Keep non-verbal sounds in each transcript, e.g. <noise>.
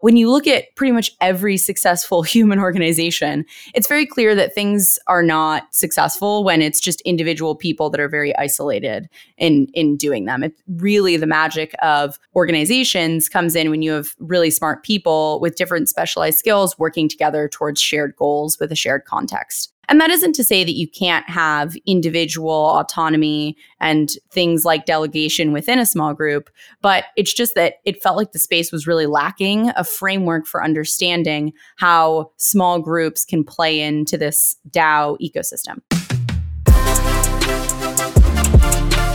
when you look at pretty much every successful <laughs> human organization, it's very clear that things are not successful when it's just individual people that are very isolated in in doing them. It really the magic of organizations comes in when you have really smart people with different specialized skills working together towards shared goals with a shared context. And that isn't to say that you can't have individual autonomy and things like delegation within a small group, but it's just that it felt like the space was really lacking a framework for understanding how small groups can play into this DAO ecosystem.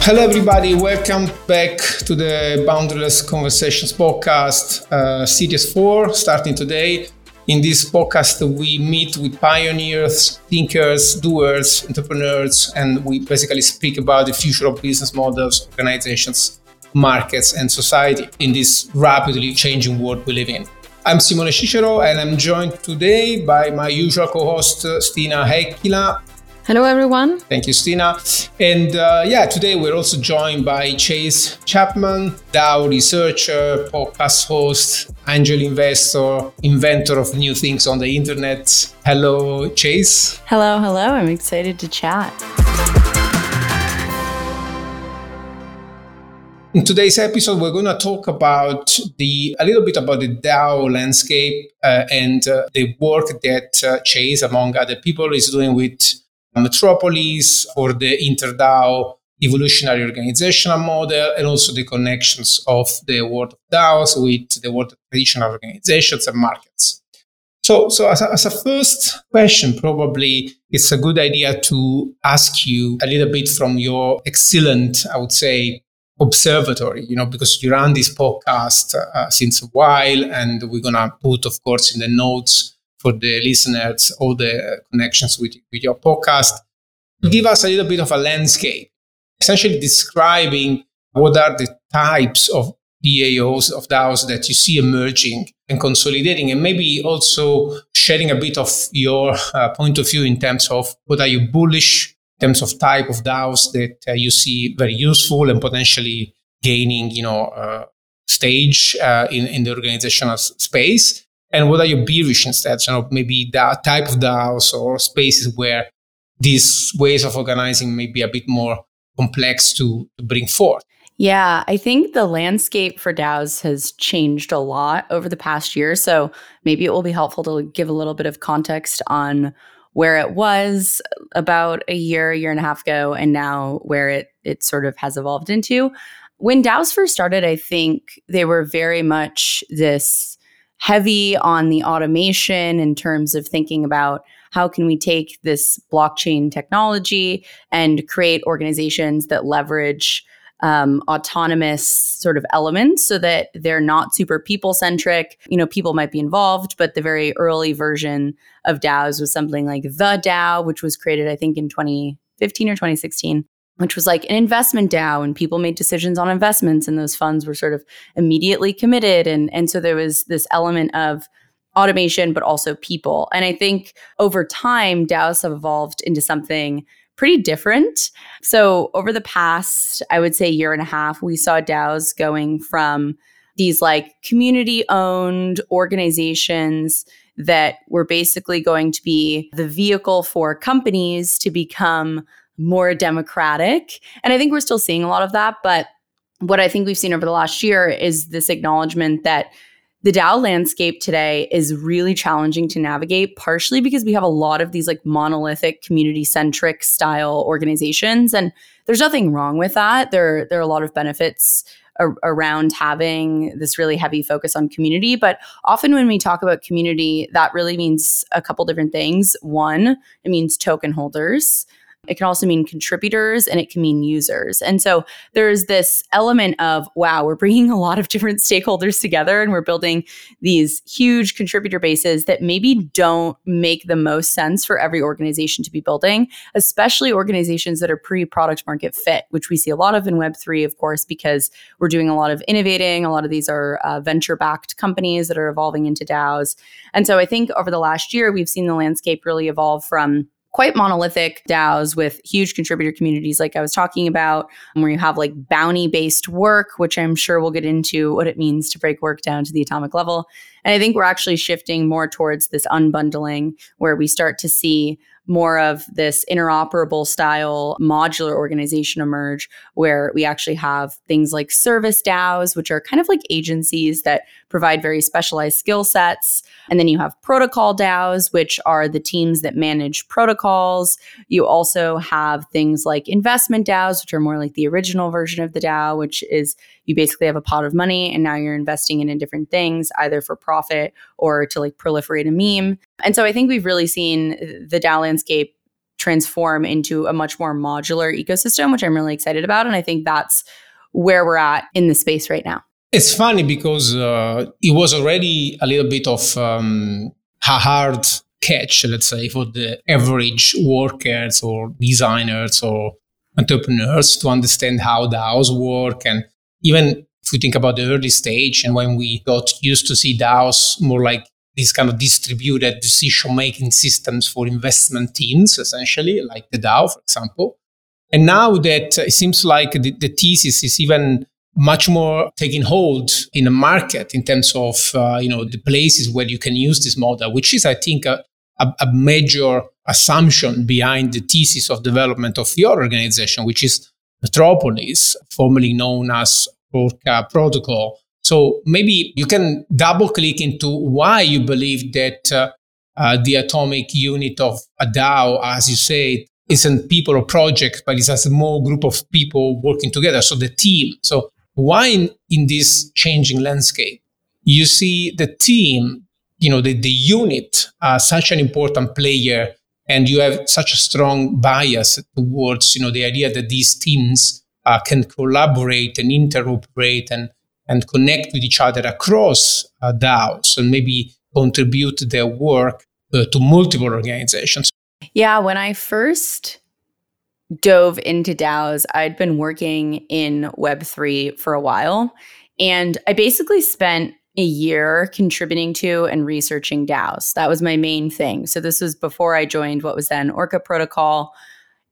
Hello, everybody. Welcome back to the Boundaryless Conversations podcast, uh, series four, starting today. In this podcast, we meet with pioneers, thinkers, doers, entrepreneurs, and we basically speak about the future of business models, organizations, markets, and society in this rapidly changing world we live in. I'm Simone Cicero, and I'm joined today by my usual co host, Stina Heikkila, Hello, everyone. Thank you, Stina. And uh, yeah, today we're also joined by Chase Chapman, DAO researcher, podcast host, angel investor, inventor of new things on the internet. Hello, Chase. Hello, hello. I'm excited to chat. In today's episode, we're going to talk about the a little bit about the DAO landscape uh, and uh, the work that uh, Chase, among other people, is doing with Metropolis or the InterDAO evolutionary organizational model, and also the connections of the world of DAOs with the world of traditional organizations and markets. So, so as a, as a first question, probably it's a good idea to ask you a little bit from your excellent, I would say, observatory, you know, because you run this podcast uh, since a while, and we're gonna put, of course, in the notes for the listeners all the connections with, with your podcast. Give us a little bit of a landscape, essentially describing what are the types of DAOs, of DAOs that you see emerging and consolidating, and maybe also sharing a bit of your uh, point of view in terms of what are you bullish in terms of type of DAOs that uh, you see very useful and potentially gaining, you know, uh, stage uh, in, in the organizational space and what are your bearish instead? You know, maybe the type of DAOs or spaces where these ways of organizing may be a bit more complex to, to bring forth. Yeah, I think the landscape for DAOs has changed a lot over the past year. So maybe it will be helpful to give a little bit of context on where it was about a year, year and a half ago, and now where it it sort of has evolved into. When DAOs first started, I think they were very much this heavy on the automation in terms of thinking about how can we take this blockchain technology and create organizations that leverage um, autonomous sort of elements so that they're not super people centric. You know, people might be involved, but the very early version of DAOs was something like the DAO, which was created, I think, in 2015 or 2016 which was like an investment DAO, and people made decisions on investments, and those funds were sort of immediately committed. And, and so there was this element of automation, but also people. And I think over time, DAOs have evolved into something pretty different. So over the past, I would say, year and a half, we saw DAOs going from these like community owned organizations that were basically going to be the vehicle for companies to become more democratic. And I think we're still seeing a lot of that. But what I think we've seen over the last year is this acknowledgement that the DAO landscape today is really challenging to navigate, partially because we have a lot of these like monolithic community centric style organizations. And there's nothing wrong with that. There, there are a lot of benefits around having this really heavy focus on community. But often when we talk about community, that really means a couple different things. One, it means token holders. It can also mean contributors and it can mean users. And so there's this element of, wow, we're bringing a lot of different stakeholders together and we're building these huge contributor bases that maybe don't make the most sense for every organization to be building, especially organizations that are pre product market fit, which we see a lot of in Web3, of course, because we're doing a lot of innovating. A lot of these are uh, venture backed companies that are evolving into DAOs. And so I think over the last year, we've seen the landscape really evolve from quite monolithic DAOs with huge contributor communities, like I was talking about, where you have like bounty based work, which I'm sure we'll get into what it means to break work down to the atomic level. And I think we're actually shifting more towards this unbundling where we start to see more of this interoperable style modular organization emerge where we actually have things like service DAOs, which are kind of like agencies that provide very specialized skill sets. And then you have protocol DAOs, which are the teams that manage protocols. You also have things like investment DAOs, which are more like the original version of the DAO, which is you basically have a pot of money and now you're investing it in different things, either for profit or to like proliferate a meme. And so I think we've really seen the DAO landscape transform into a much more modular ecosystem, which I'm really excited about. And I think that's where we're at in the space right now. It's funny because uh, it was already a little bit of um, a hard catch, let's say, for the average workers or designers or entrepreneurs to understand how DAOs work. And even if we think about the early stage and when we got used to see DAOs more like these kind of distributed decision making systems for investment teams, essentially, like the DAO, for example. And now that it seems like the, the thesis is even much more taking hold in the market in terms of uh, you know the places where you can use this model, which is, I think, a, a, a major assumption behind the thesis of development of your organization, which is Metropolis, formerly known as Orca Protocol, so maybe you can double click into why you believe that uh, uh, the atomic unit of a DAO, as you say, isn't people or project, but it's a small group of people working together. So the team. So why in, this changing landscape, you see the team, you know, the, the unit, uh, such an important player, and you have such a strong bias towards, you know, the idea that these teams uh, can collaborate and interoperate and and connect with each other across uh, DAOs and maybe contribute their work uh, to multiple organizations. Yeah, when I first dove into DAOs, I'd been working in Web3 for a while. And I basically spent a year contributing to and researching DAOs. That was my main thing. So this was before I joined what was then Orca Protocol.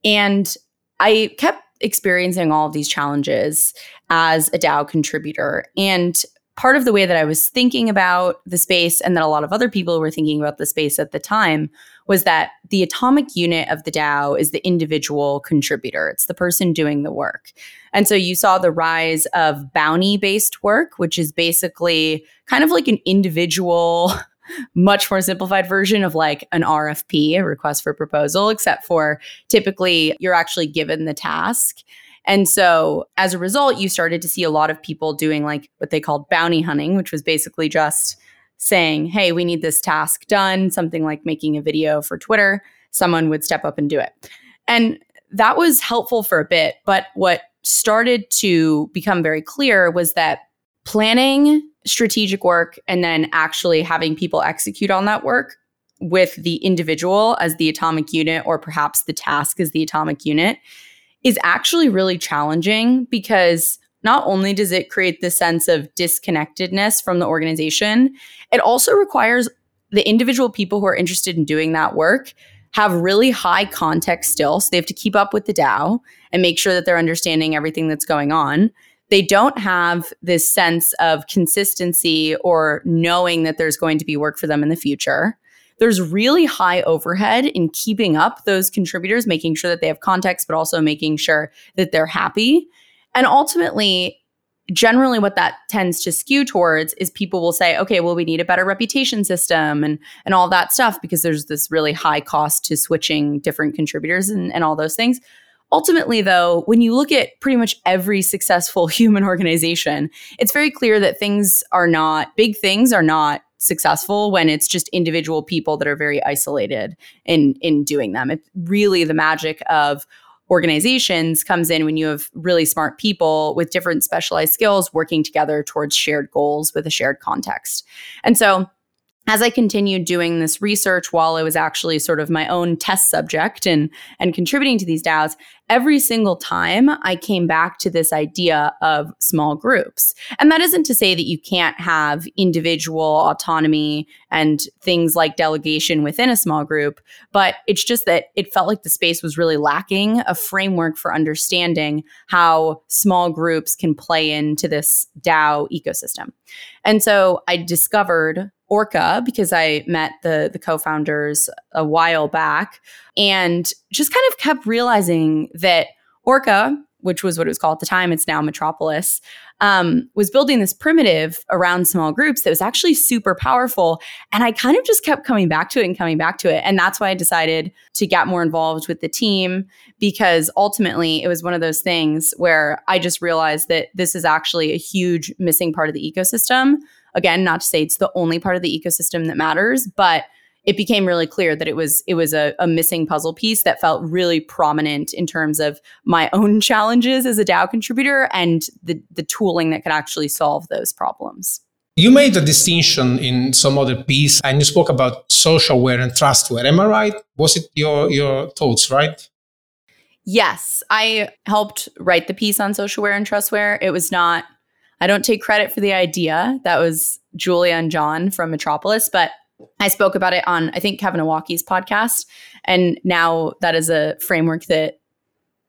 And I kept experiencing all of these challenges as a DAO contributor. And part of the way that I was thinking about the space and that a lot of other people were thinking about the space at the time was that the atomic unit of the DAO is the individual contributor. It's the person doing the work. And so you saw the rise of bounty based work, which is basically kind of like an individual <laughs> much more simplified version of like an RFP, a request for proposal, except for typically you're actually given the task. And so as a result, you started to see a lot of people doing like what they called bounty hunting, which was basically just saying, hey, we need this task done, something like making a video for Twitter. Someone would step up and do it. And that was helpful for a bit. But what started to become very clear was that planning strategic work and then actually having people execute on that work with the individual as the atomic unit or perhaps the task as the atomic unit is actually really challenging because not only does it create this sense of disconnectedness from the organization, it also requires the individual people who are interested in doing that work have really high context still. So they have to keep up with the DAO and make sure that they're understanding everything that's going on they don't have this sense of consistency or knowing that there's going to be work for them in the future. There's really high overhead in keeping up those contributors, making sure that they have context, but also making sure that they're happy. And ultimately, generally what that tends to skew towards is people will say okay well we need a better reputation system and and all that stuff because there's this really high cost to switching different contributors and, and all those things Ultimately, though, when you look at pretty much every successful <laughs> human organization, it's very clear that things are not, big things are not successful when it's just individual people that are very isolated in in doing them. It's really the magic of organizations comes in when you have really smart people with different specialized skills working together towards shared goals with a shared context. And so as I continued doing this research while I was actually sort of my own test subject and and contributing to these DAOs, every single time I came back to this idea of small groups. And that isn't to say that you can't have individual autonomy and things like delegation within a small group, but it's just that it felt like the space was really lacking a framework for understanding how small groups can play into this DAO ecosystem. And so I discovered Orca because I met the the co-founders a while back and just kind of kept realizing that Orca, which was what it was called at the time, it's now Metropolis, um, was building this primitive around small groups that was actually super powerful. And I kind of just kept coming back to it and coming back to it. And that's why I decided to get more involved with the team because ultimately it was one of those things where I just realized that this is actually a huge missing part of the ecosystem. Again, not to say it's the only part of the ecosystem that matters, but it became really clear that it was it was a, a, missing puzzle piece that felt really prominent in terms of my <laughs> own challenges as a DAO contributor and the the tooling that could actually solve those problems. You made a distinction in some other piece and you spoke about socialware and trustware. Am I right? Was it your your thoughts, right? Yes. I helped write the piece on socialware and trustware. It was not I don't take credit for the idea. That was Julia and John from Metropolis, but I spoke about it on, I think, Kevin Owocki's podcast. And now that is a framework that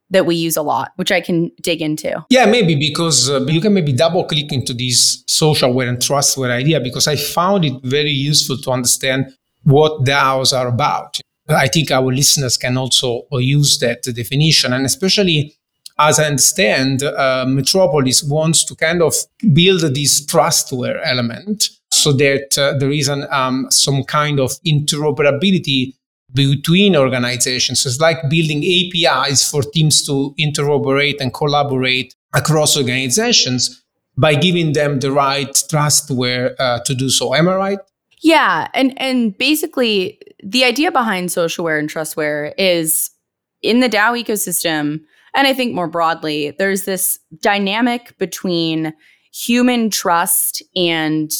that we use a lot, which I can dig into. Yeah, maybe because uh, you can maybe double click into this socialware and trustware idea because I found it very useful to understand what DAOs are about. I think our listeners can also use that definition, and especially as I understand, uh, Metropolis wants to kind of build this trustware element so that uh, there is an, um, some kind of interoperability between organizations. So It's like building APIs for teams to interoperate and collaborate across organizations by giving them the right trustware uh, to do so. Am I right? Yeah, and and basically the idea behind socialware and trustware is in the DAO ecosystem, and I think more broadly, there's this dynamic between human trust and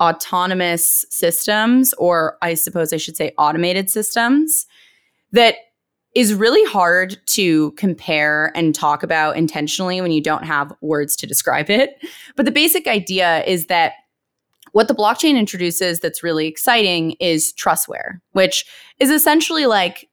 autonomous systems, or I suppose I should say automated systems, that is really hard to compare and talk about intentionally when you don't have words to describe it. But the basic idea is that what the blockchain introduces that's really exciting is trustware, which is essentially like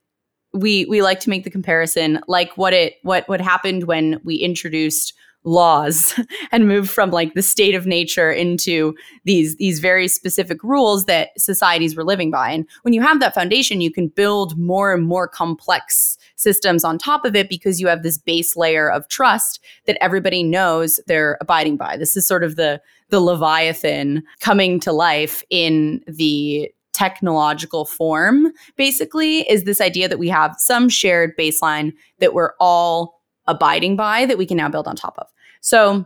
we we like to make the comparison like what it what what happened when we introduced laws <laughs> and moved from like the state of nature into these these very specific rules that societies were living by. And when you have that foundation you can build more and more complex systems on top of it because you have this base layer of trust that everybody knows they're abiding by. This is sort of the the leviathan coming to life in the technological form basically is this idea that we have some shared baseline that we're all abiding by that we can now build on top of. So,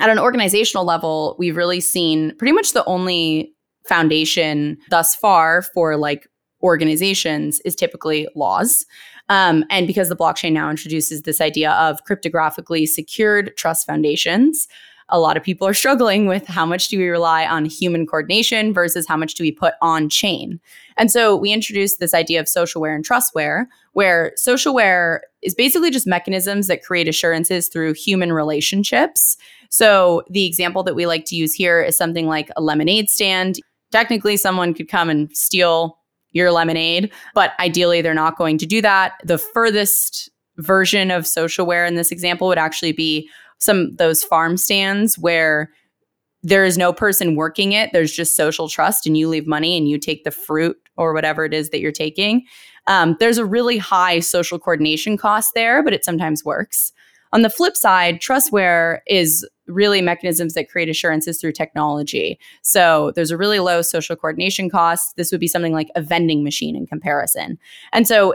at an organizational level, we've really seen pretty much the only foundation thus far for like organizations is typically laws. Um, and because the blockchain now introduces this idea of cryptographically secured trust foundations, a lot of people are struggling with how much do we rely on human coordination versus how much do we put on chain. And so we introduced this idea of socialware and trustware, where socialware is basically just mechanisms that create assurances through human relationships. So the example that we like to use here is something like a lemonade stand. Technically, someone could come and steal your lemonade, but ideally, they're not going to do that. The furthest version of socialware in this example would actually be some those farm stands where there is no person working it. There's just social trust and you leave money and you take the fruit or whatever it is that you're taking. Um, there's a really high social coordination cost there but it sometimes works. On the flip side trustware is really mechanisms that create assurances through technology. So there's a really low social coordination cost. This would be something like a vending machine in comparison. And so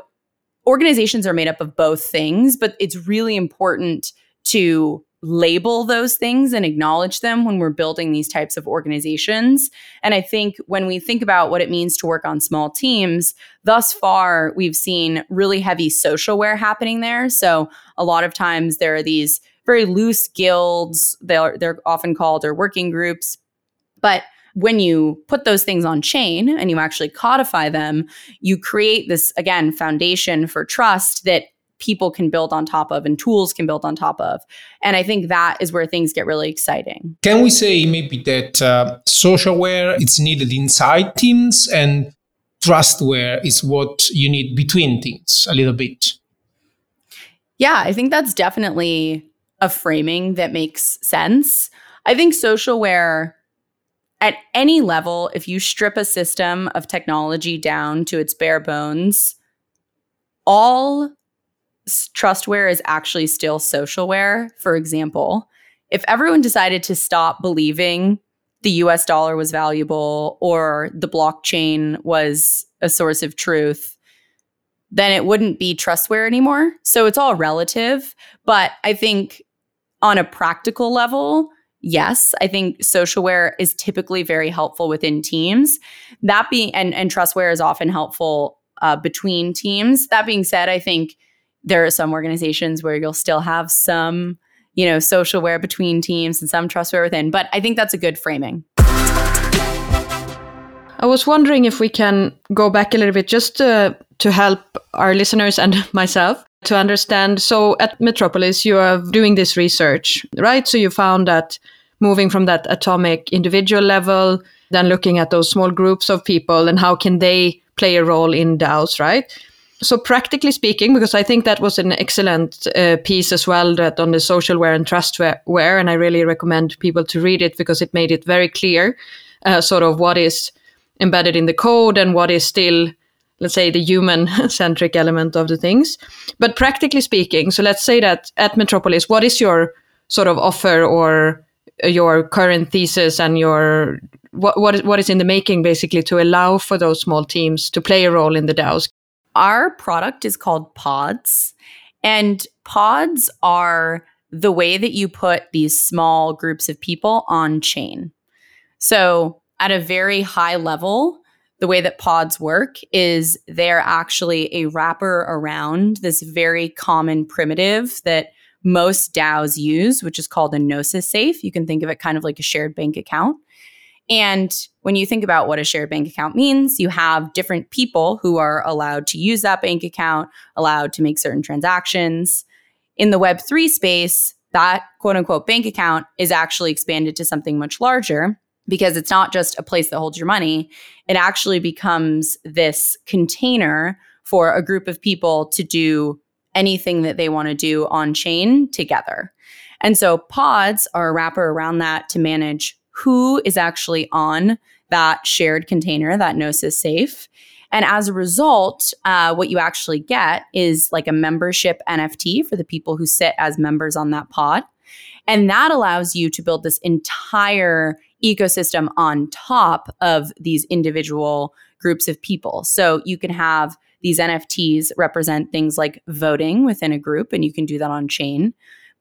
organizations are made up of both things but it's really important to label those things and acknowledge them when we're building these types of organizations. And I think when we think about what it means to work on small teams, thus far, we've seen really heavy socialware happening there. So a lot of times there are these very loose guilds, they're, they're often called or working groups. But when you put those things on chain and you actually codify them, you create this, again, foundation for trust that people can build on top of and tools can build on top of. And I think that is where things get really exciting. Can we say maybe that uh, socialware is needed inside teams and trustware is what you need between teams a little bit? Yeah, I think that's definitely a framing that makes sense. I think socialware at any level, if you strip a system of technology down to its bare bones, all trustware is actually still socialware. For example, if everyone decided to stop believing the US dollar was valuable or the blockchain was a source of truth, then it wouldn't be trustware anymore. So it's all relative. But I think on a practical level, yes, I think socialware is typically very helpful within teams. That being and and trustware is often helpful uh, between teams. That being said, I think there are some organizations where you'll still have some you know socialware between teams and some trustware within. But I think that's a good framing. I was wondering if we can go back a little bit just to, to help our listeners and <laughs> myself to understand. So at Metropolis, you are doing this research, right? So you found that moving from that atomic individual level, then looking at those small groups of people and how can they play a role in DAOs, right? So practically speaking, because I think that was an excellent uh, piece as well that on the socialware and trust trustware, and I really recommend people to read it because it made it very clear, uh, sort of what is embedded in the code and what is still let's say the human <laughs> centric element of the things but practically speaking so let's say that at metropolis what is your sort of offer or your current thesis and your what what is, what is in the making basically to allow for those small teams to play a role in the DAOs? Our product is called Pods, and pods are the way that you put these small groups of people on chain. So, at a very high level, the way that pods work is they're actually a wrapper around this very common primitive that most DAOs use, which is called a Gnosis safe. You can think of it kind of like a shared bank account. And when you think about what a shared bank account means, you have different people who are allowed to use that bank account, allowed to make certain transactions. In the Web3 space, that quote unquote bank account is actually expanded to something much larger because it's not just a place that holds your money, it actually becomes this container for a group of people to do anything that they want to do on chain together. And so pods are a wrapper around that to manage who is actually on that shared container, that Gnosis safe. And as a result, uh, what you actually get is like a membership NFT for the people who sit as members on that pod. And that allows you to build this entire ecosystem on top of these individual groups of people. So you can have these NFTs represent things like voting within a group, and you can do that on chain.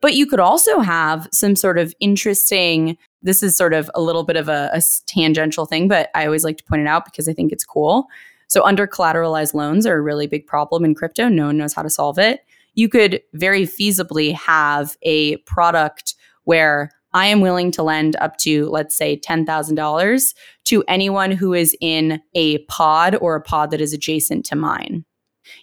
But you could also have some sort of interesting, this is sort of a little bit of a, a tangential thing, but I always like to point it out because I think it's cool. So, under collateralized loans are a really big problem in crypto. No one knows how to solve it. You could very feasibly have a product where I am willing to lend up to, let's say, $10,000 to anyone who is in a pod or a pod that is adjacent to mine.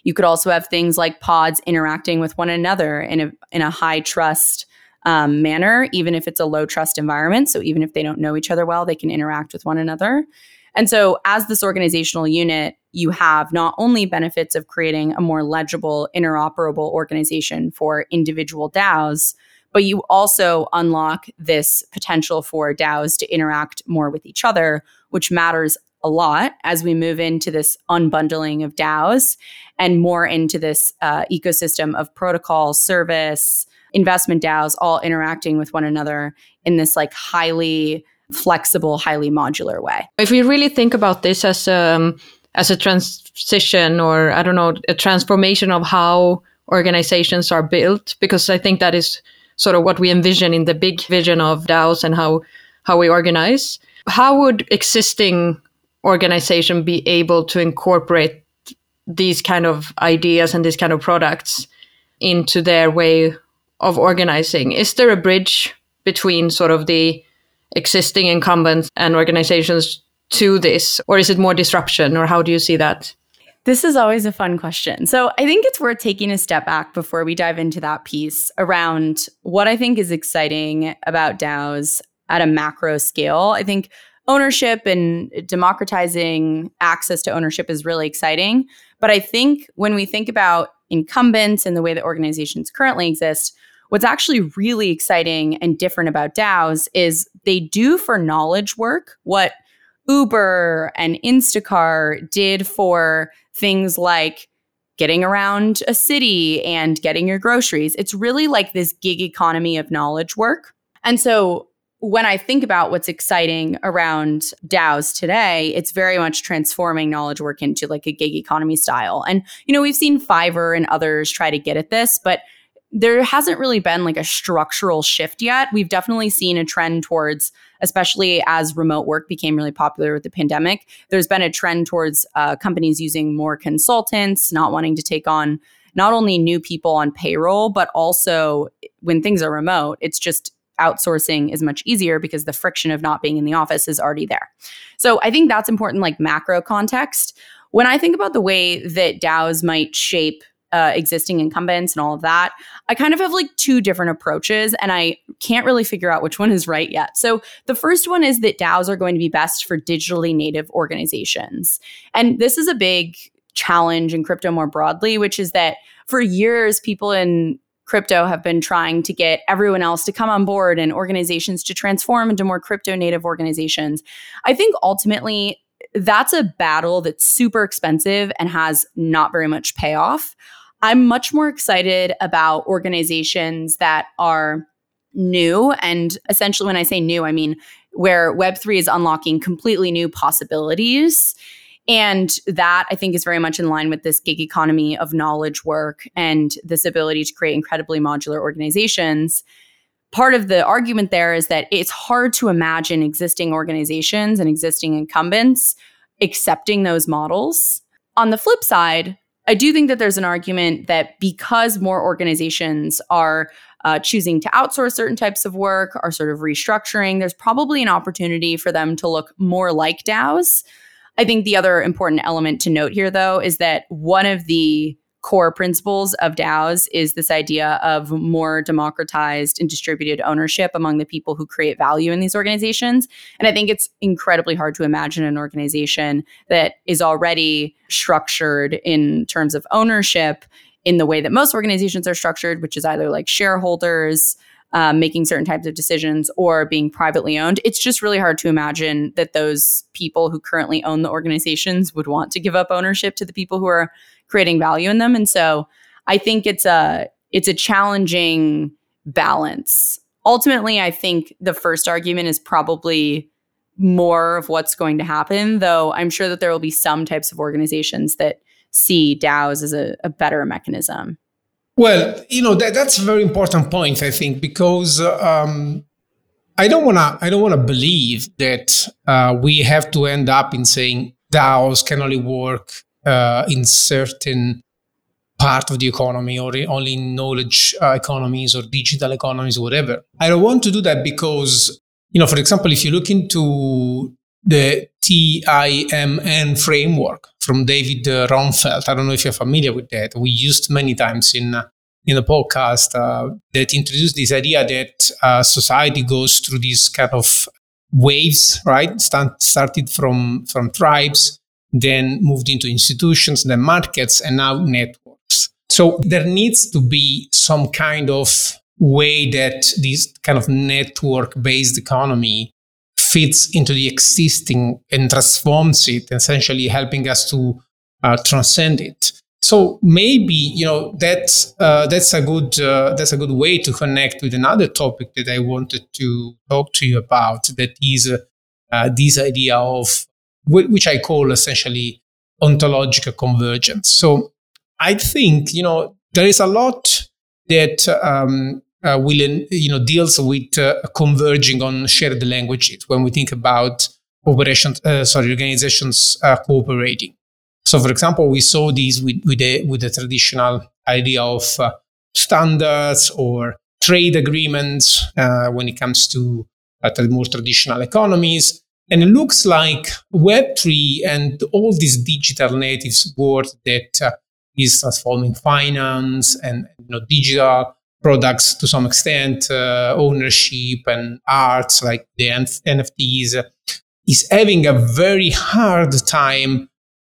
You could also have things like pods interacting with one another in a, in a high trust um, manner, even if it's a low trust environment. So even if they don't know each other well, they can interact with one another. And so, as this organizational unit, you have not only benefits of creating a more legible, interoperable organization for individual DAOs, but you also unlock this potential for DAOs to interact more with each other, which matters a lot as we move into this unbundling of DAOs and more into this uh, ecosystem of protocol, service, investment DAOs all interacting with one another in this like highly flexible, highly modular way. If we really think about this as um, as a transition or I don't know, a transformation of how organizations are built, because I think that is sort of what we envision in the big vision of DAOs and how how we organize. How would existing organization be able to incorporate these kind of ideas and these kind of products into their way of organizing? Is there a bridge between sort of the existing incumbents and organizations to this, or is it more disruption, or how do you see that? This is always a fun question. So I think it's worth taking a step back before we dive into that piece around what I think is exciting about DAOs at a macro scale. I think ownership and democratizing access to ownership is really exciting. But I think when we think about incumbents and the way that organizations currently exist, what's actually really exciting and different about DAOs is they do for knowledge work what Uber and Instacart did for things like getting around a city and getting your groceries. It's really like this gig economy of knowledge work. And so when I think about what's exciting around DAOs today, it's very much transforming knowledge work into like a gig economy style. And, you know, we've seen Fiverr and others try to get at this, but there hasn't really been like a structural shift yet. We've definitely seen a trend towards, especially as remote work became really popular with the pandemic, there's been a trend towards uh, companies using more consultants, not wanting to take on not only new people on payroll, but also when things are remote, it's just outsourcing is much easier because the friction of not being in the office is already there. So I think that's important, like macro context. When I think about the way that DAOs might shape uh, existing incumbents and all of that, I kind of have like two different approaches and I can't really figure out which one is right yet. So, the first one is that DAOs are going to be best for digitally native organizations. And this is a big challenge in crypto more broadly, which is that for years, people in crypto have been trying to get everyone else to come on board and organizations to transform into more crypto native organizations. I think ultimately that's a battle that's super expensive and has not very much payoff. I'm much more excited about organizations that are new. And essentially, when I say new, I mean where Web3 is unlocking completely new possibilities and that I think is very much in line with this gig economy of knowledge work and this ability to create incredibly modular organizations. Part of the argument there is that it's hard to imagine existing organizations and existing incumbents accepting those models. On the flip side, I do think that there's an argument that because more organizations are uh, choosing to outsource certain types of work, are sort of restructuring, there's probably an opportunity for them to look more like DAOs I think the other important element to note here, though, is that one of the core principles of DAOs is this idea of more democratized and distributed ownership among the people who create value in these organizations. And I think it's incredibly hard to imagine an organization that is already structured in terms of ownership in the way that most organizations are structured, which is either like shareholders um, making certain types of decisions or being privately owned. It's just really hard to imagine that those people who currently own the organizations would want to give up ownership to the people who are creating value in them. And so I think it's a it's a challenging balance. Ultimately, I think the first argument is probably more of what's going to happen, though I'm sure that there will be some types of organizations that see DAOs as a, a better mechanism. Well, you know that, that's a very important point, I think, because um, I don't want to. I don't want to believe that uh, we have to end up in saying DAOs can only work uh, in certain part of the economy or only in knowledge uh, economies or digital economies, or whatever. I don't want to do that because, you know, for example, if you look into the TIMN framework from David uh, Ronfeldt. I don't know if you're familiar with that. We used many times in uh, in the podcast uh, that introduced this idea that uh, society goes through these kind of waves, right? Start, started from from tribes, then moved into institutions, then markets, and now networks. So there needs to be some kind of way that this kind of network-based economy fits into the existing and transforms it, essentially helping us to uh, transcend it. So maybe you know that's uh, that's a good uh, that's a good way to connect with another topic that I wanted to talk to you about. That is uh, this idea of which I call essentially ontological convergence. So I think you know there is a lot that um, uh, will you know deals with uh, converging on shared languages when we think about operations uh, sorry organizations uh, cooperating. So for example we saw this with with the, with the traditional idea of uh, standards or trade agreements uh, when it comes to more traditional economies. And it looks like web3 and all these digital natives world that is transforming finance and you know digital products to some extent, uh, ownership and arts like the NFTs, is having a very hard time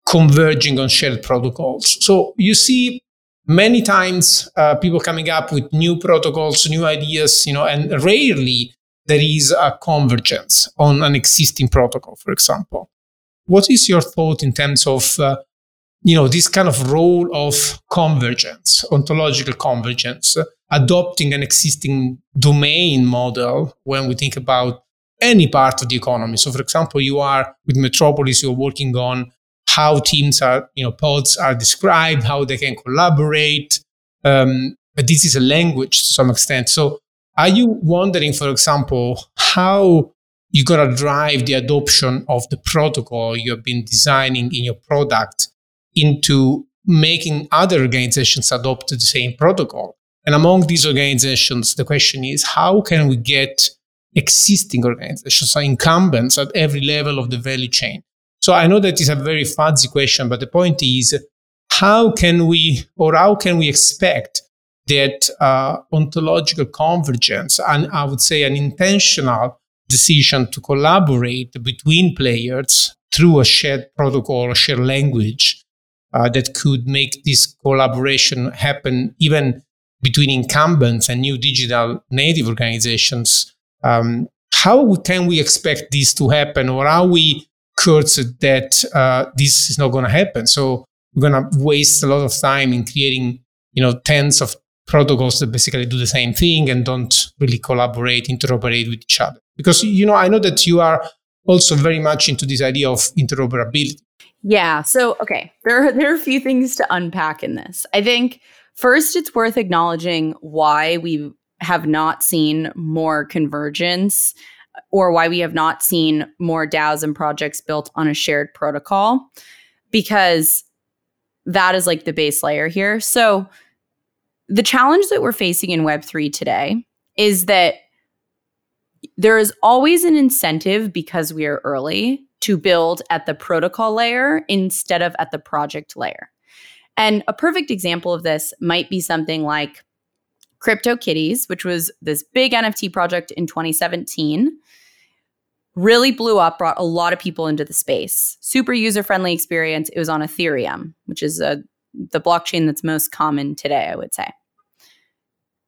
converging on shared protocols. So you see many times uh, people coming up with new protocols, new ideas, you know, and rarely there is a convergence on an existing protocol, for example. What is your thought in terms of, uh, you know, this kind of role of convergence, ontological convergence, adopting an existing domain model when we think about any part of the economy. So, for example, you are with Metropolis, you're working on how teams are, you know, pods are described, how they can collaborate. Um, but this is a language to some extent. So, are you wondering, for example, how you're going to drive the adoption of the protocol you have been designing in your product into making other organizations adopt the same protocol? And among these organizations, the question is how can we get existing organizations, so incumbents at every level of the value chain? So I know that is a very fuzzy question, but the point is how can we or how can we expect that uh, ontological convergence and I would say an intentional decision to collaborate between players through a shared protocol, a shared language uh, that could make this collaboration happen even between incumbents and new digital native organizations. Um, how can we expect this to happen, or are we cursed that uh, this is not going to happen? So we're going to waste a lot of time in creating, you know, tens of protocols that basically do the same thing and don't really collaborate, interoperate with each other. Because, you know, I know that you are also very much into this idea of interoperability. Yeah. So, okay, there are, there are a few things to unpack in this. I think first, it's worth acknowledging why we have not seen more convergence or why we have not seen more DAOs and projects built on a shared protocol, because that is like the base layer here. So, the challenge that we're facing in Web3 today is that there is always an incentive because we are early to build at the protocol layer instead of at the project layer. And a perfect example of this might be something like CryptoKitties, which was this big NFT project in 2017. Really blew up, brought a lot of people into the space. Super user friendly experience. It was on Ethereum, which is a the blockchain that's most common today, I would say.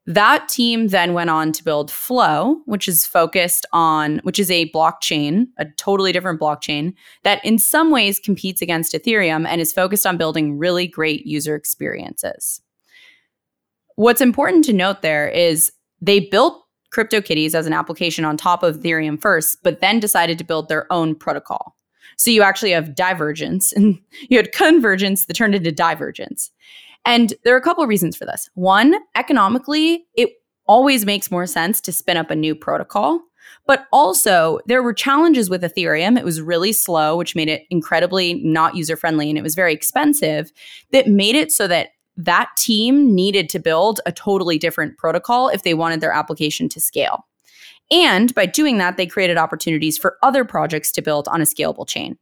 That team then went on to build Flow, which is focused on, which is a blockchain, a totally different blockchain that in some ways competes against Ethereum and is focused on building really great user experiences. What's important to note there is they built CryptoKitties as an application on top of Ethereum first, but then decided to build their own protocol. So you actually have divergence <laughs> and you had convergence that turned into divergence. And there are a couple of reasons for this. One, economically, it always makes more sense to spin up a new protocol. But also, there were challenges with Ethereum. It was really slow, which made it incredibly not user friendly and it was very expensive, that made it so that that team needed to build a totally different protocol if they wanted their application to scale. And by doing that, they created opportunities for other projects to build on a scalable chain.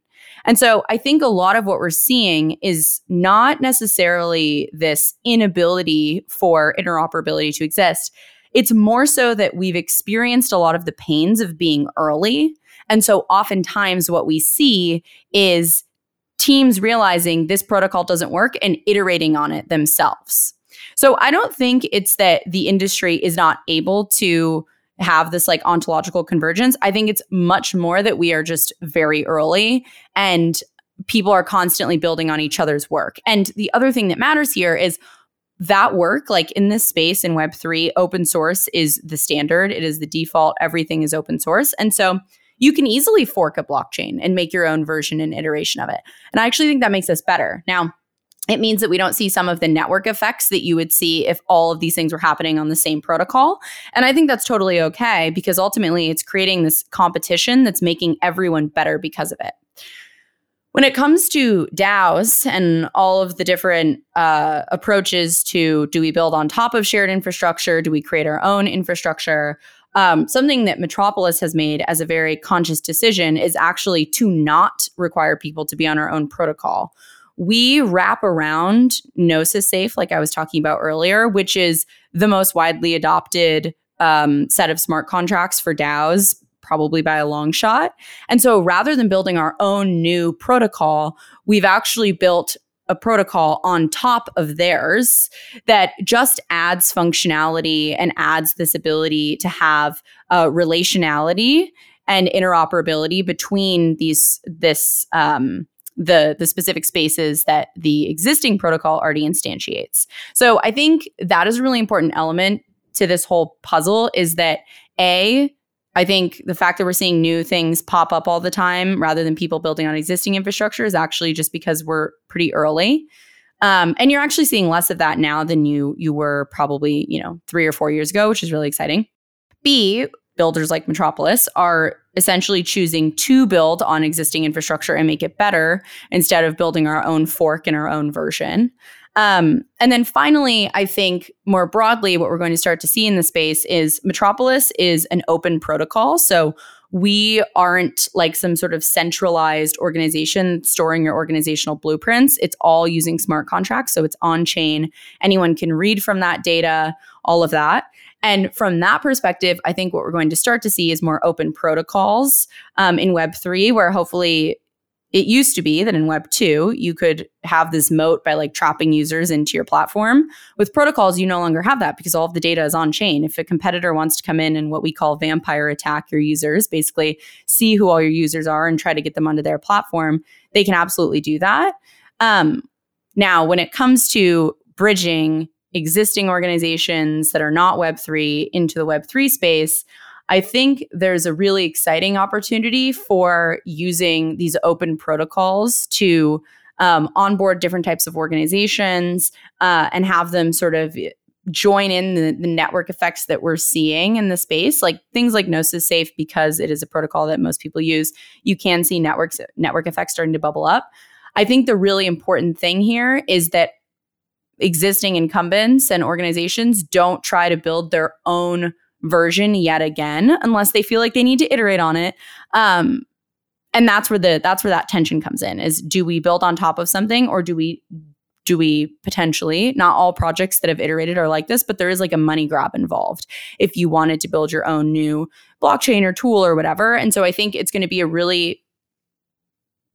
And so I think a lot of what we're seeing is not necessarily this inability for interoperability to exist. It's more so that we've experienced a lot of the pains of being early. And so oftentimes what we see is teams realizing this protocol doesn't work and iterating on it themselves. So I don't think it's that the industry is not able to have this like ontological convergence. I think it's much more that we are just very early and people are constantly building on each other's work. And the other thing that matters here is that work, like in this space in Web3, open source is the standard, it is the default, everything is open source. And so you can easily fork a blockchain and make your own version and iteration of it. And I actually think that makes us better. Now, it means that we don't see some of the network effects that you would see if all of these things were happening on the same protocol. And I think that's totally okay because ultimately it's creating this competition that's making everyone better because of it. When it comes to DAOs and all of the different uh, approaches to do we build on top of shared infrastructure? Do we create our own infrastructure? Um, something that Metropolis has made as a very conscious decision is actually to not require people to be on our own protocol we wrap around Gnosis Safe, like I was talking about earlier, which is the most widely adopted um, set of smart contracts for DAOs, probably by a long shot. And so rather than building our own new protocol, we've actually built a protocol on top of theirs that just adds functionality and adds this ability to have uh, relationality and interoperability between these this um, the the specific spaces that the existing protocol already instantiates. So I think that is a really important element to this whole puzzle is that a I think the fact that we're seeing new things pop up all the time rather than people building on existing infrastructure is actually just because we're pretty early. Um, and you're actually seeing less of that now than you you were probably you know three or four years ago, which is really exciting. B builders like Metropolis are essentially choosing to build on existing infrastructure and make it better instead of building our own fork and our own version. Um, and then finally, I think more broadly, what we're going to start to see in the space is Metropolis is an open protocol. So we aren't like some sort of centralized organization storing your organizational blueprints. It's all using smart contracts. So it's on chain. Anyone can read from that data, all of that. And from that perspective, I think what we're going to start to see is more open protocols um, in Web3, where hopefully it used to be that in web 2 you could have this moat by like trapping users into your platform. With protocols you no longer have that because all of the data is on chain. If a competitor wants to come in and what we call vampire attack your users basically see who all your users are and try to get them onto their platform they can absolutely do that. Um, now when it comes to bridging existing organizations that are not web3 into the web3 space I think there's a really exciting opportunity for using these open protocols to um, onboard different types of organizations uh, and have them sort of join in the, the, network effects that we're seeing in the space, like things like Gnosis Safe, because it is a protocol that most people use. You can see networks network effects starting to bubble up. I think the really important thing here is that existing incumbents and organizations don't try to build their own version yet again unless they feel like they need to iterate on it. Um, and that's where the that's where that tension comes in is do we build on top of something or do we do we potentially not all projects that have iterated are like this but there is like a money grab involved if you wanted to build your own new blockchain or tool or whatever. And so i think it's going to be a really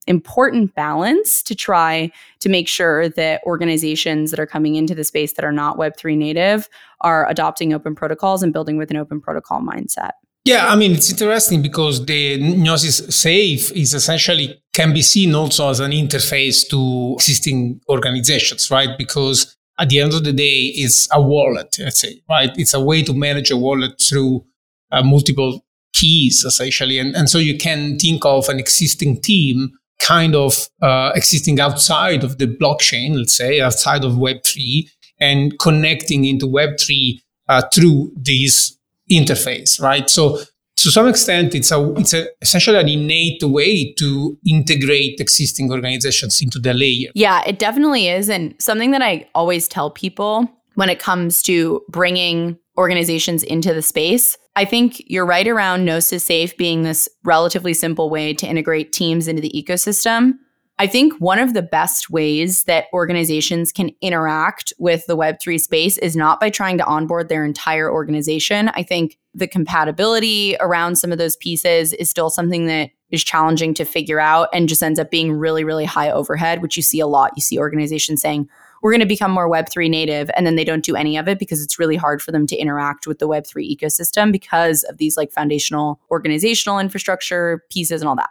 important balance to try to make sure that organizations that are coming into the space that are not Web3 native are adopting open protocols and building with an open protocol mindset. Yeah, I mean, it's interesting because the Gnosis Safe is essentially can be seen also as an interface to existing organizations, right? Because at the end of the day, it's a wallet, let's say, right? It's a way to manage a wallet through uh, multiple keys, essentially. And, and so you can think of an existing team kind of uh, existing outside of the blockchain, let's say, outside of Web3, and connecting into Web3 uh, through this interface, right? So to some extent, it's a it's a, essentially an innate way to integrate existing organizations into the layer. Yeah, it definitely is, and something that I always tell people when it comes to bringing organizations into the space. I think you're right around Gnosis Safe being this relatively simple way to integrate teams into the ecosystem. I think one of the best ways that organizations can interact with the Web3 space is not by trying to onboard their entire organization. I think the compatibility around some of those pieces is still something that is challenging to figure out and just ends up being really, really high overhead, which you see a lot. You see organizations saying, we're going to become more Web3 native. And then they don't do any of it because it's really hard for them to interact with the Web3 ecosystem because of these like foundational organizational infrastructure pieces and all that.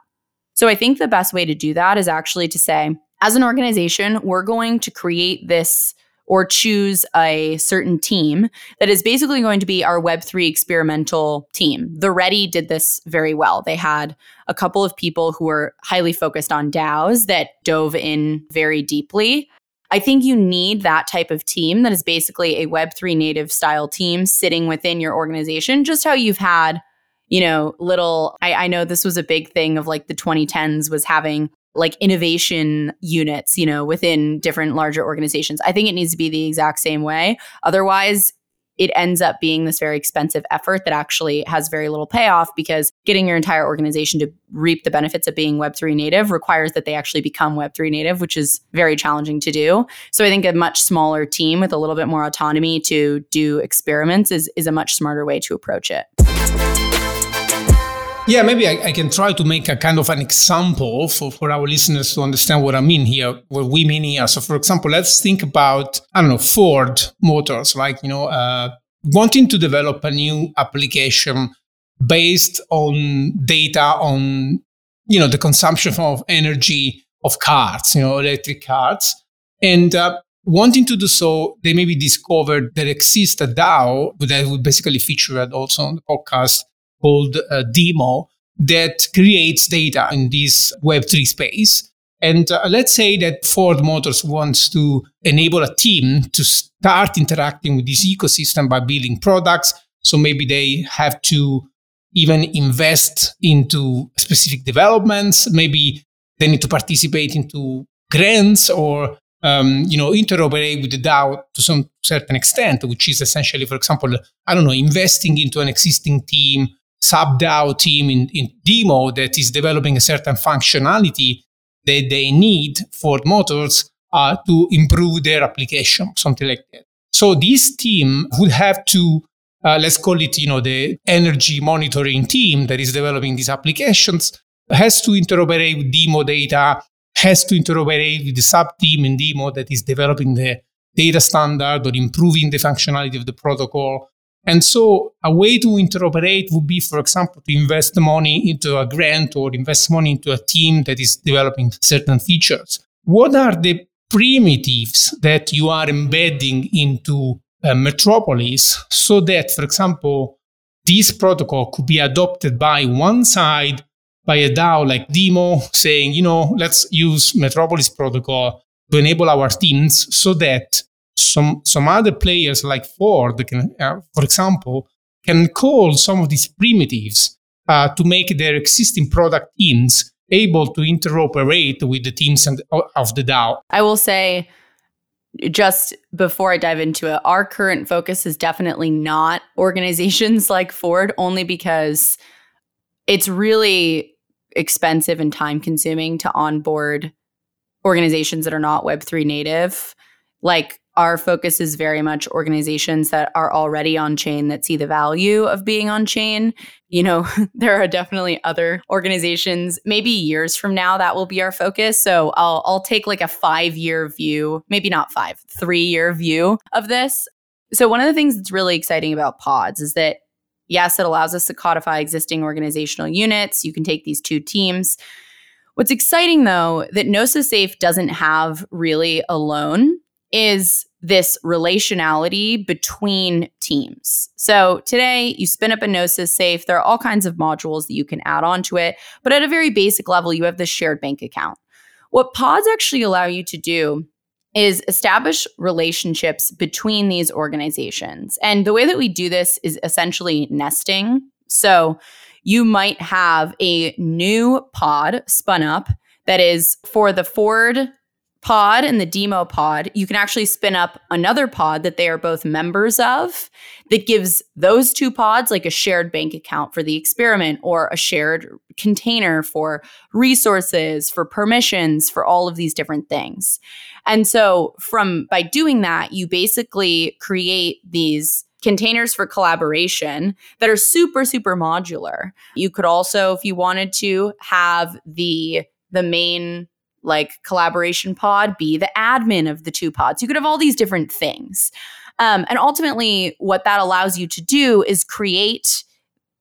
So I think the best way to do that is actually to say, as an organization, we're going to create this or choose a certain team that is basically going to be our Web3 experimental team. The Ready did this very well. They had a couple of people who were highly focused on DAOs that dove in very deeply I think you need that type of team that is basically a Web3 native style team sitting within your organization, just how you've had, you know, little, I, I know this was a big thing of like the 2010s was having like innovation units, you know, within different larger organizations. I think it needs to be the exact same way. Otherwise, it ends up being this very expensive effort that actually has very little payoff because getting your entire organization to reap the benefits of being Web3 native requires that they actually become Web3 native, which is very challenging to do. So I think a much smaller team with a little bit more autonomy to do experiments is, is a much smarter way to approach it. Yeah, maybe I, I, can try to make a kind of an example for, for our listeners to understand what I mean here, what we mean here. So, for example, let's think about, I don't know, Ford Motors, like, you know, uh, wanting to develop a new application based on data on, you know, the consumption of energy of cars, you know, electric cars. And uh, wanting to do so, they maybe discovered there exists a DAO that we basically featured also on the podcast called uh, DIMO that creates data in this Web3 space. And uh, let's say that Ford Motors wants to enable a team to start interacting with this ecosystem by building products. So maybe they have to even invest into specific developments. Maybe they need to participate into grants or um, you know interoperate with the DAO to some certain extent, which is essentially, for example, I don't know, investing into an existing team sub-DAO team in, in DIMO that is developing a certain functionality that they need for motors uh, to improve their application, something like that. So this team would have to, uh, let's call it, you know, the energy monitoring team that is developing these applications has to interoperate with DIMO data, has to interoperate with the sub-team in DIMO that is developing the data standard or improving the functionality of the protocol and so a way to interoperate would be, for example, to invest money into a grant or invest money into a team that is developing certain features. What are the primitives that you are embedding into uh, Metropolis so that, for example, this protocol could be adopted by one side by a DAO like DIMO saying, you know, let's use Metropolis protocol to enable our teams so that some some other players like Ford can, uh, for example, can call some of these primitives uh, to make their existing product teams able to interoperate with the teams uh, of the DAO. I will say, just before I dive into it, our current focus is definitely not organizations <laughs> like Ford, only because it's really expensive and time consuming to onboard organizations that are not Web3 native. Like our focus is very much organizations that are already on chain that see the value of being on chain. You know, <laughs> there are definitely other organizations, maybe years from now that will be our focus. So I'll I'll take like a 5-year view, maybe not 5, 3-year view of this. So one of the things that's really exciting about pods is that yes, it allows us to codify existing organizational units. You can take these two teams. What's exciting though that Gnosis Safe doesn't have really alone is this relationality between teams. So today you spin up a Gnosis safe. There are all kinds of modules that you can add onto it, but at a very basic level, you have this shared bank account. What pods actually allow you to do is establish relationships between these organizations. And the way that we do this is essentially nesting. So you might have a new pod spun up that is for the Ford pod and the DIMO pod, you can actually spin up another pod that they are both members of that gives those two pods like a shared bank account for the experiment or a shared container for resources, for permissions, for all of these different things. And so from by doing that, you basically create these containers for collaboration that are super super modular. You could also if you wanted to have the the main like collaboration pod be the admin of the two pods. You could have all these different things. Um, and ultimately, what that allows you to do is create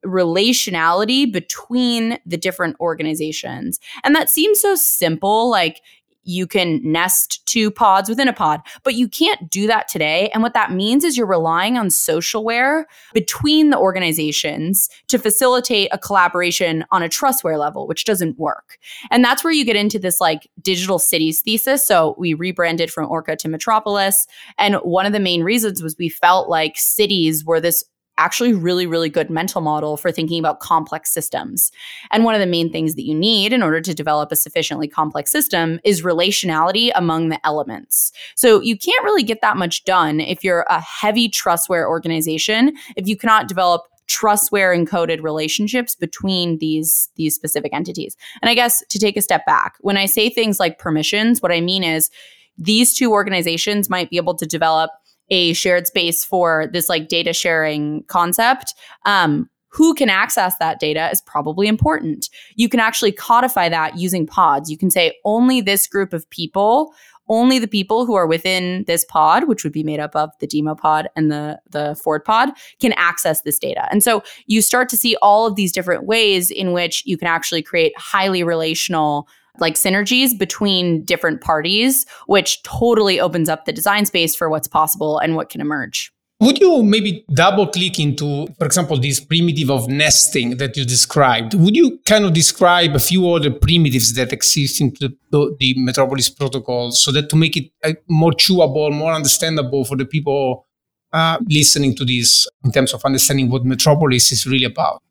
relationality between the different organizations. And that seems so simple. Like you can nest two pods within a pod, but you can't do that today. And what that means is you're relying on socialware between the organizations to facilitate a collaboration on a trustware level, which doesn't work. And that's where you get into this like digital cities thesis. So we rebranded from Orca to Metropolis. And one of the main reasons was we felt like cities were this actually really, really good mental model for thinking about complex systems. And one of the main things that you need in order to develop a sufficiently complex system is relationality among the elements. So you can't really get that much done if you're a heavy trustware organization, if you cannot develop trustware encoded relationships between these these specific entities. And I guess to take a step back, when I say things like permissions, what I mean is these two organizations might be able to develop a shared space for this like data sharing concept. Um, who can access that data is probably important. You can actually codify that using pods. You can say only this group of people only the people who are within this pod, which would be made up of the DIMO pod and the, the Ford pod, can access this data. And so you start to see all of these different ways in which you can actually create highly relational like synergies between different parties, which totally opens up the design space for what's possible and what can emerge. Would you maybe double click into, for example, this primitive of nesting that you described? Would you kind of describe a few other primitives that exist in the, the Metropolis protocol so that to make it uh, more chewable, more understandable for the people uh, listening to this in terms of understanding what Metropolis is really about?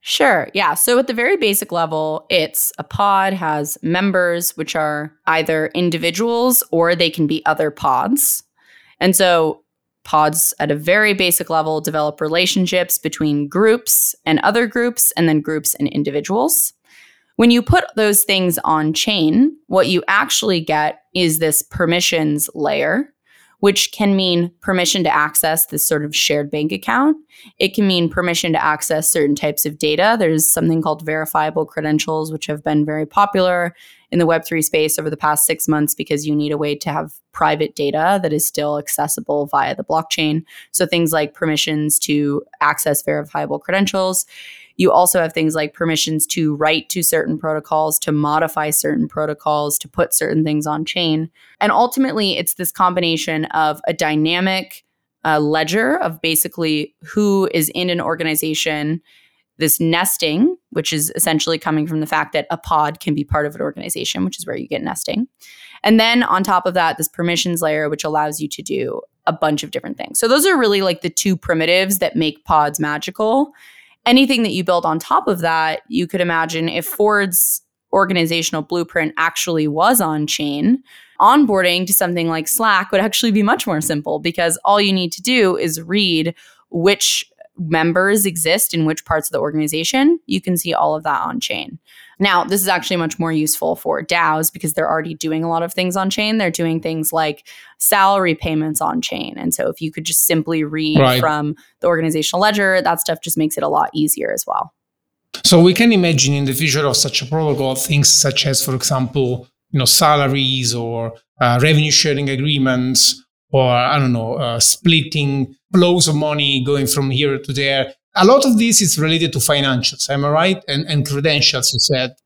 Sure. Yeah. So at the very basic level, it's a pod has members, which are either individuals or they can be other pods. And so Pods at a very basic level develop relationships between groups and other groups, and then groups and individuals. When you put those things on chain, what you actually get is this permissions layer, which can mean permission to access this sort of shared bank account. It can mean permission to access certain types of data. There's something called verifiable credentials, which have been very popular in the Web3 space over the past six months because you need a way to have private data that is still accessible via the blockchain. So things like permissions to access verifiable credentials. You also have things like permissions to write to certain protocols, to modify certain protocols, to put certain things on chain. And ultimately, it's this combination of a dynamic uh, ledger of basically who is in an organization this nesting, which is essentially coming from the fact that a pod can be part of an organization, which is where you get nesting. And then on top of that, this permissions layer, which allows you to do a bunch of different things. So those are really like the two primitives that make pods magical. Anything that you build on top of that, you could imagine if Ford's organizational blueprint actually was on chain, onboarding to something like Slack would actually be much more simple because all you need to do is read which members exist in which parts of the organization, you can see all of that on chain. Now, this is actually much more useful for DAOs because they're already doing a lot of things on chain. They're doing things like salary payments on chain. And so if you could just simply read right. from the organizational ledger, that stuff just makes it a lot easier as well. So we can imagine in the future of such a protocol things such as, for example, you know, salaries or uh, revenue sharing agreements or I don't know, uh, splitting flows of money going from here to there. A lot of this is related to financials, am I right? And, and credentials, you said.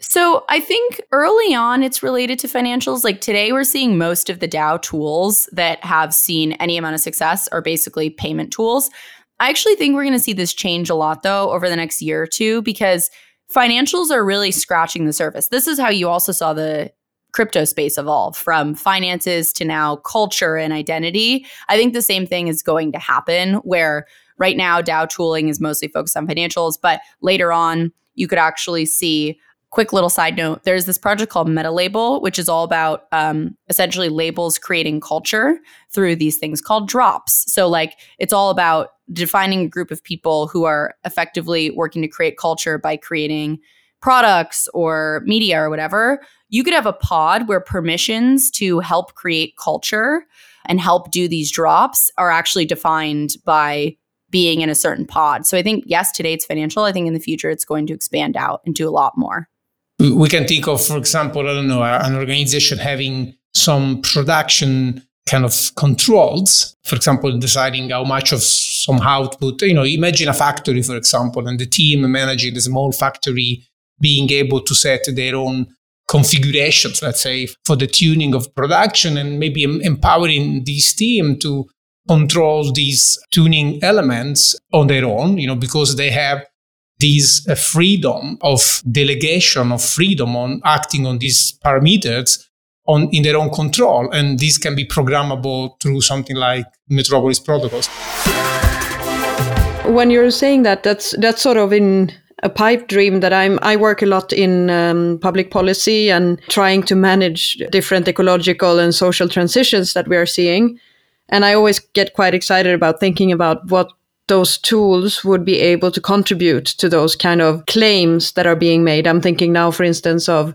So I think early on it's related to financials. Like today, we're seeing most of the DAO tools that have seen any amount of success are basically payment tools. I actually think we're going to see this change a lot though over the next year or two because financials are really scratching the surface. This is how you also saw the crypto space evolve from finances to now culture and identity. I think the same thing is going to happen where right now DAO tooling is mostly focused on financials, but later on you could actually see quick little side note there's this project called Metalabel, which is all about um, essentially labels creating culture through these things called drops. So like it's all about defining a group of people who are effectively working to create culture by creating products or media or whatever, you could have a pod where permissions to help create culture and help do these drops are actually defined by being in a certain pod. So I think, yes, today it's financial. I think in the future it's going to expand out and do a lot more. We can think of, for example, I don't know, an organization having some production kind of controls. For example, deciding how much of some output, you know, imagine a factory, for example, and the team managing the small factory being able to set their own configurations, let's say, for the tuning of production and maybe empowering this team to control these tuning elements on their own, you know, because they have this uh, freedom of delegation of freedom on acting on these parameters on in their own control and this can be programmable through something like metropolis protocols. When you're saying that that's that's sort of in a pipe dream that I'm I work a lot in um, public policy and trying to manage different ecological and social transitions that we are seeing and I always get quite excited about thinking about what those tools would be able to contribute to those kind of claims that are being made. I'm thinking now, for instance, of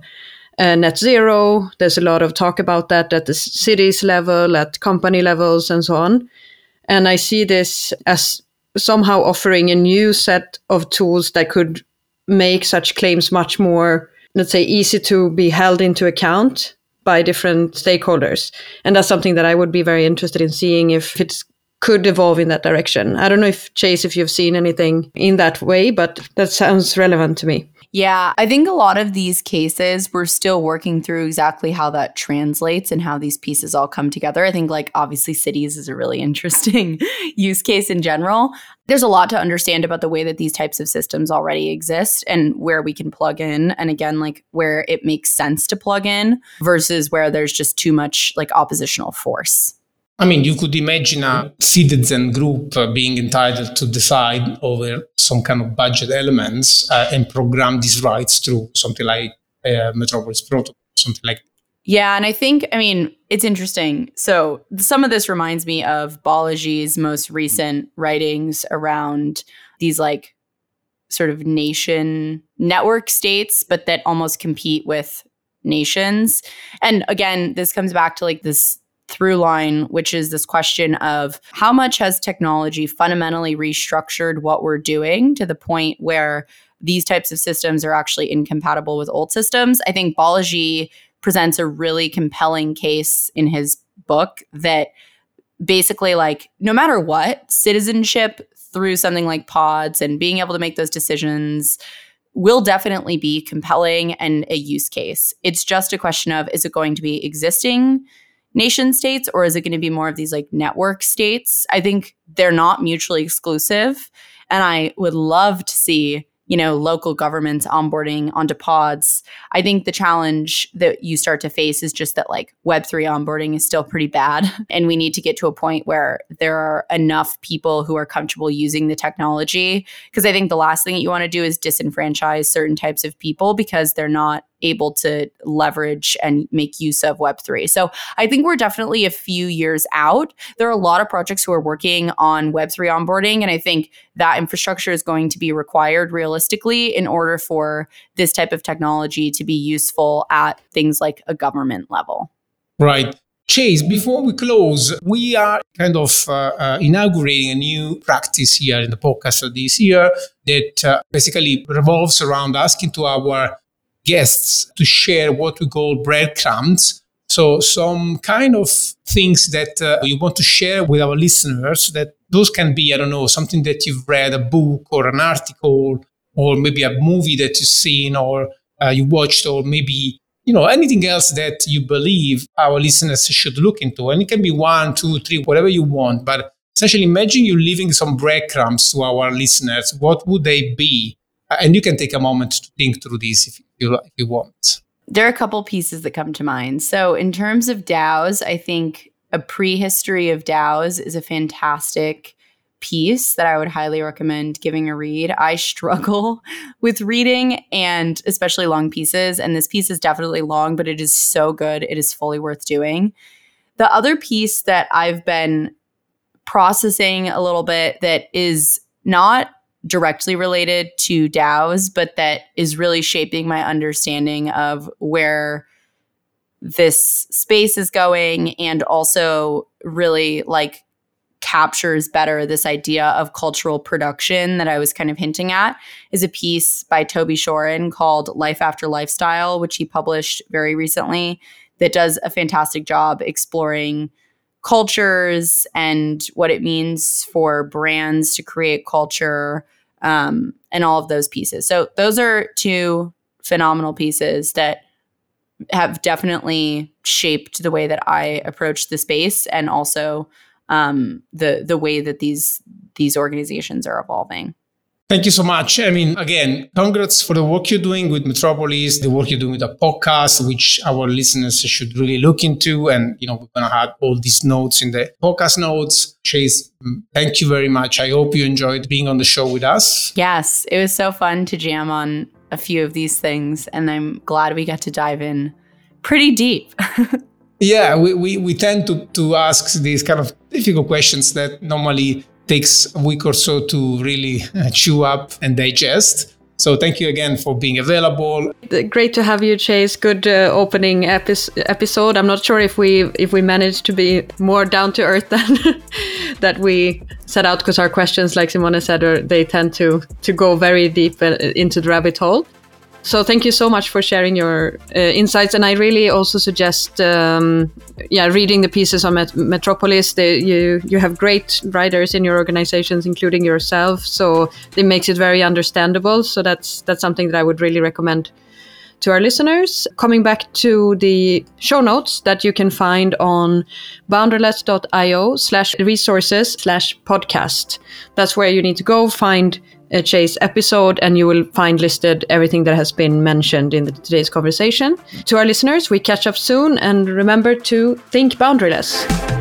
uh, net zero. There's a lot of talk about that at the cities level, at company levels, and so on. And I see this as somehow offering a new set of tools that could make such claims much more, let's say, easy to be held into account by different stakeholders. And that's something that I would be very interested in seeing if it could evolve in that direction. I don't know if Chase, if you've seen anything in that way, but that sounds relevant to me. Yeah, I think a lot of these cases, we're still working through exactly how that translates and how these pieces all come together. I think, like, obviously, cities is a really <laughs> interesting use case in general. There's a lot to understand about the way that these types of systems already exist and where we can plug in. And again, like, where it makes sense to plug in versus where there's just too much, like, oppositional force. I mean, you could imagine a citizen group uh, being entitled to decide over some kind of budget elements uh, and program these rights through something like uh, Metropolis Protocol, something like yeah, and I think, I mean, it's interesting. So some of this reminds me of Balaji's most recent writings around these like sort of nation network states, but that almost compete with nations. And again, this comes back to like this through line, which is this question of how much has technology fundamentally restructured what we're doing to the point where these types of systems are actually incompatible with old systems. I think Balaji presents a really compelling case in his book that basically, like, no matter what, citizenship through something like pods and being able to make those decisions will definitely be compelling and a use case. It's just a question of is it going to be existing nation states or is it going to be more of these like network states? I think they're not mutually exclusive. And I would love to see you know, local governments onboarding onto pods. I think the challenge that you start to face is just that like Web3 onboarding is still pretty bad. <laughs> And we need to get to a point where there are enough people who are comfortable using the technology. Because I think the last thing that you want to do is disenfranchise certain types of people because they're not able to leverage and make use of Web3. So I think we're definitely a few years out. There are a lot of projects who are working on Web3 onboarding. And I think that infrastructure is going to be required realistically in order for this type of technology to be useful at things like a government level. Right. Chase, before we close, we are kind of uh, uh, inaugurating a new practice here in the podcast this year that uh, basically revolves around asking to our guests to share what we call breadcrumbs. So, some kind of things that uh, you want to share with our listeners that those can be, I don't know, something that you've read, a book or an article, or maybe a movie that you've seen or uh, you watched, or maybe, you know, anything else that you believe our listeners should look into. And it can be one, two, three, whatever you want. But essentially, imagine you leaving some breadcrumbs to our listeners. What would they be? And you can take a moment to think through this if you, if you want. There are a couple pieces that come to mind. So, in terms of DAOs, I think a prehistory of DAOs is a fantastic piece that I would highly recommend giving a read. I <laughs> struggle with reading and especially long pieces. And this piece is definitely long, but it is so good. It is fully worth doing. The other piece that I've been processing a little bit that is not directly related to DAOs, but that is really shaping my understanding of where this space is going and also really like captures better this idea of cultural production that I was kind of hinting at is a piece by Toby Shorin called Life After Lifestyle, which he published very recently, that does a fantastic job exploring cultures and what it means for brands to create culture um, and all of those pieces. So those are two phenomenal pieces that have definitely shaped the way that I approach the space and also um, the the way that these these organizations are evolving. Thank you so much. I mean, again, congrats for the work you're doing with Metropolis, the work you're doing with the podcast, which our listeners should really look into. And, you know, we're going to have all these notes in the podcast notes. Chase, thank you very much. I hope you enjoyed being on the show with us. Yes, it was so fun to jam on a few of these things. And I'm glad we got to dive in pretty deep. <laughs> yeah, we, we, we tend to, to ask these kind of difficult questions that normally takes a week or so to really <laughs> chew up and digest. So thank you again for being available. Great to have you, Chase. Good uh, opening epi- episode. I'm not sure if we if we managed to be more down to earth <laughs> than that we set out because our questions, like Simone said, are, they tend to to go very deep uh, into the rabbit hole. So thank you so much for sharing your uh, insights, and I really also suggest, um, yeah, reading the pieces on Met- Metropolis. They, you you have great writers in your organizations, including yourself, so it makes it very understandable. So that's that's something that I would really recommend to our listeners. Coming back to the show notes that you can find on boundaryless.io slash resources slash podcast. That's where you need to go find Uh, Chase episode and you will find listed everything that has been mentioned in the, today's conversation. To our listeners, we catch up soon and remember to think boundaryless.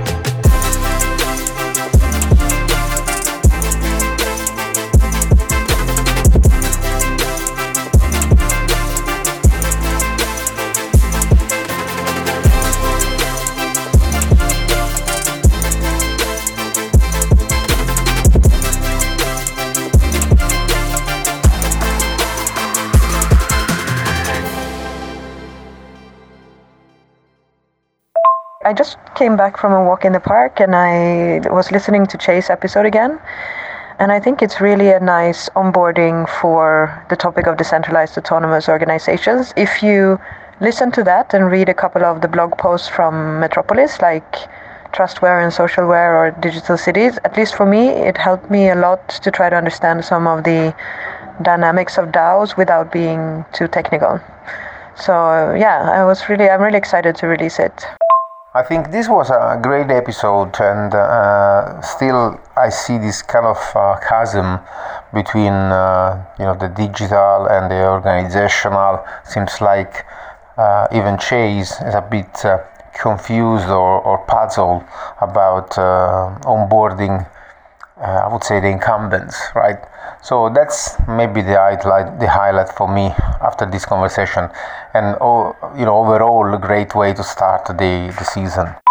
I just came back from a walk in the park and I was listening to Chase episode again. And I think it's really a nice onboarding for the topic of decentralized autonomous organizations. If you listen to that and read a couple of the blog posts from Metropolis, like Trustware and Socialware or Digital Cities, at least for me, it helped me a lot to try to understand some of the dynamics of DAOs without being too technical. So yeah, I was really, I'm really excited to release it. I think this was a great episode, and uh, still I see this kind of uh, chasm between uh, you know the digital and the organizational. Seems like uh, even Chase is a bit uh, confused or, or puzzled about uh, onboarding. I would say the incumbents, right? So that's maybe the highlight, the highlight for me after this conversation, and you know overall a great way to start the the season.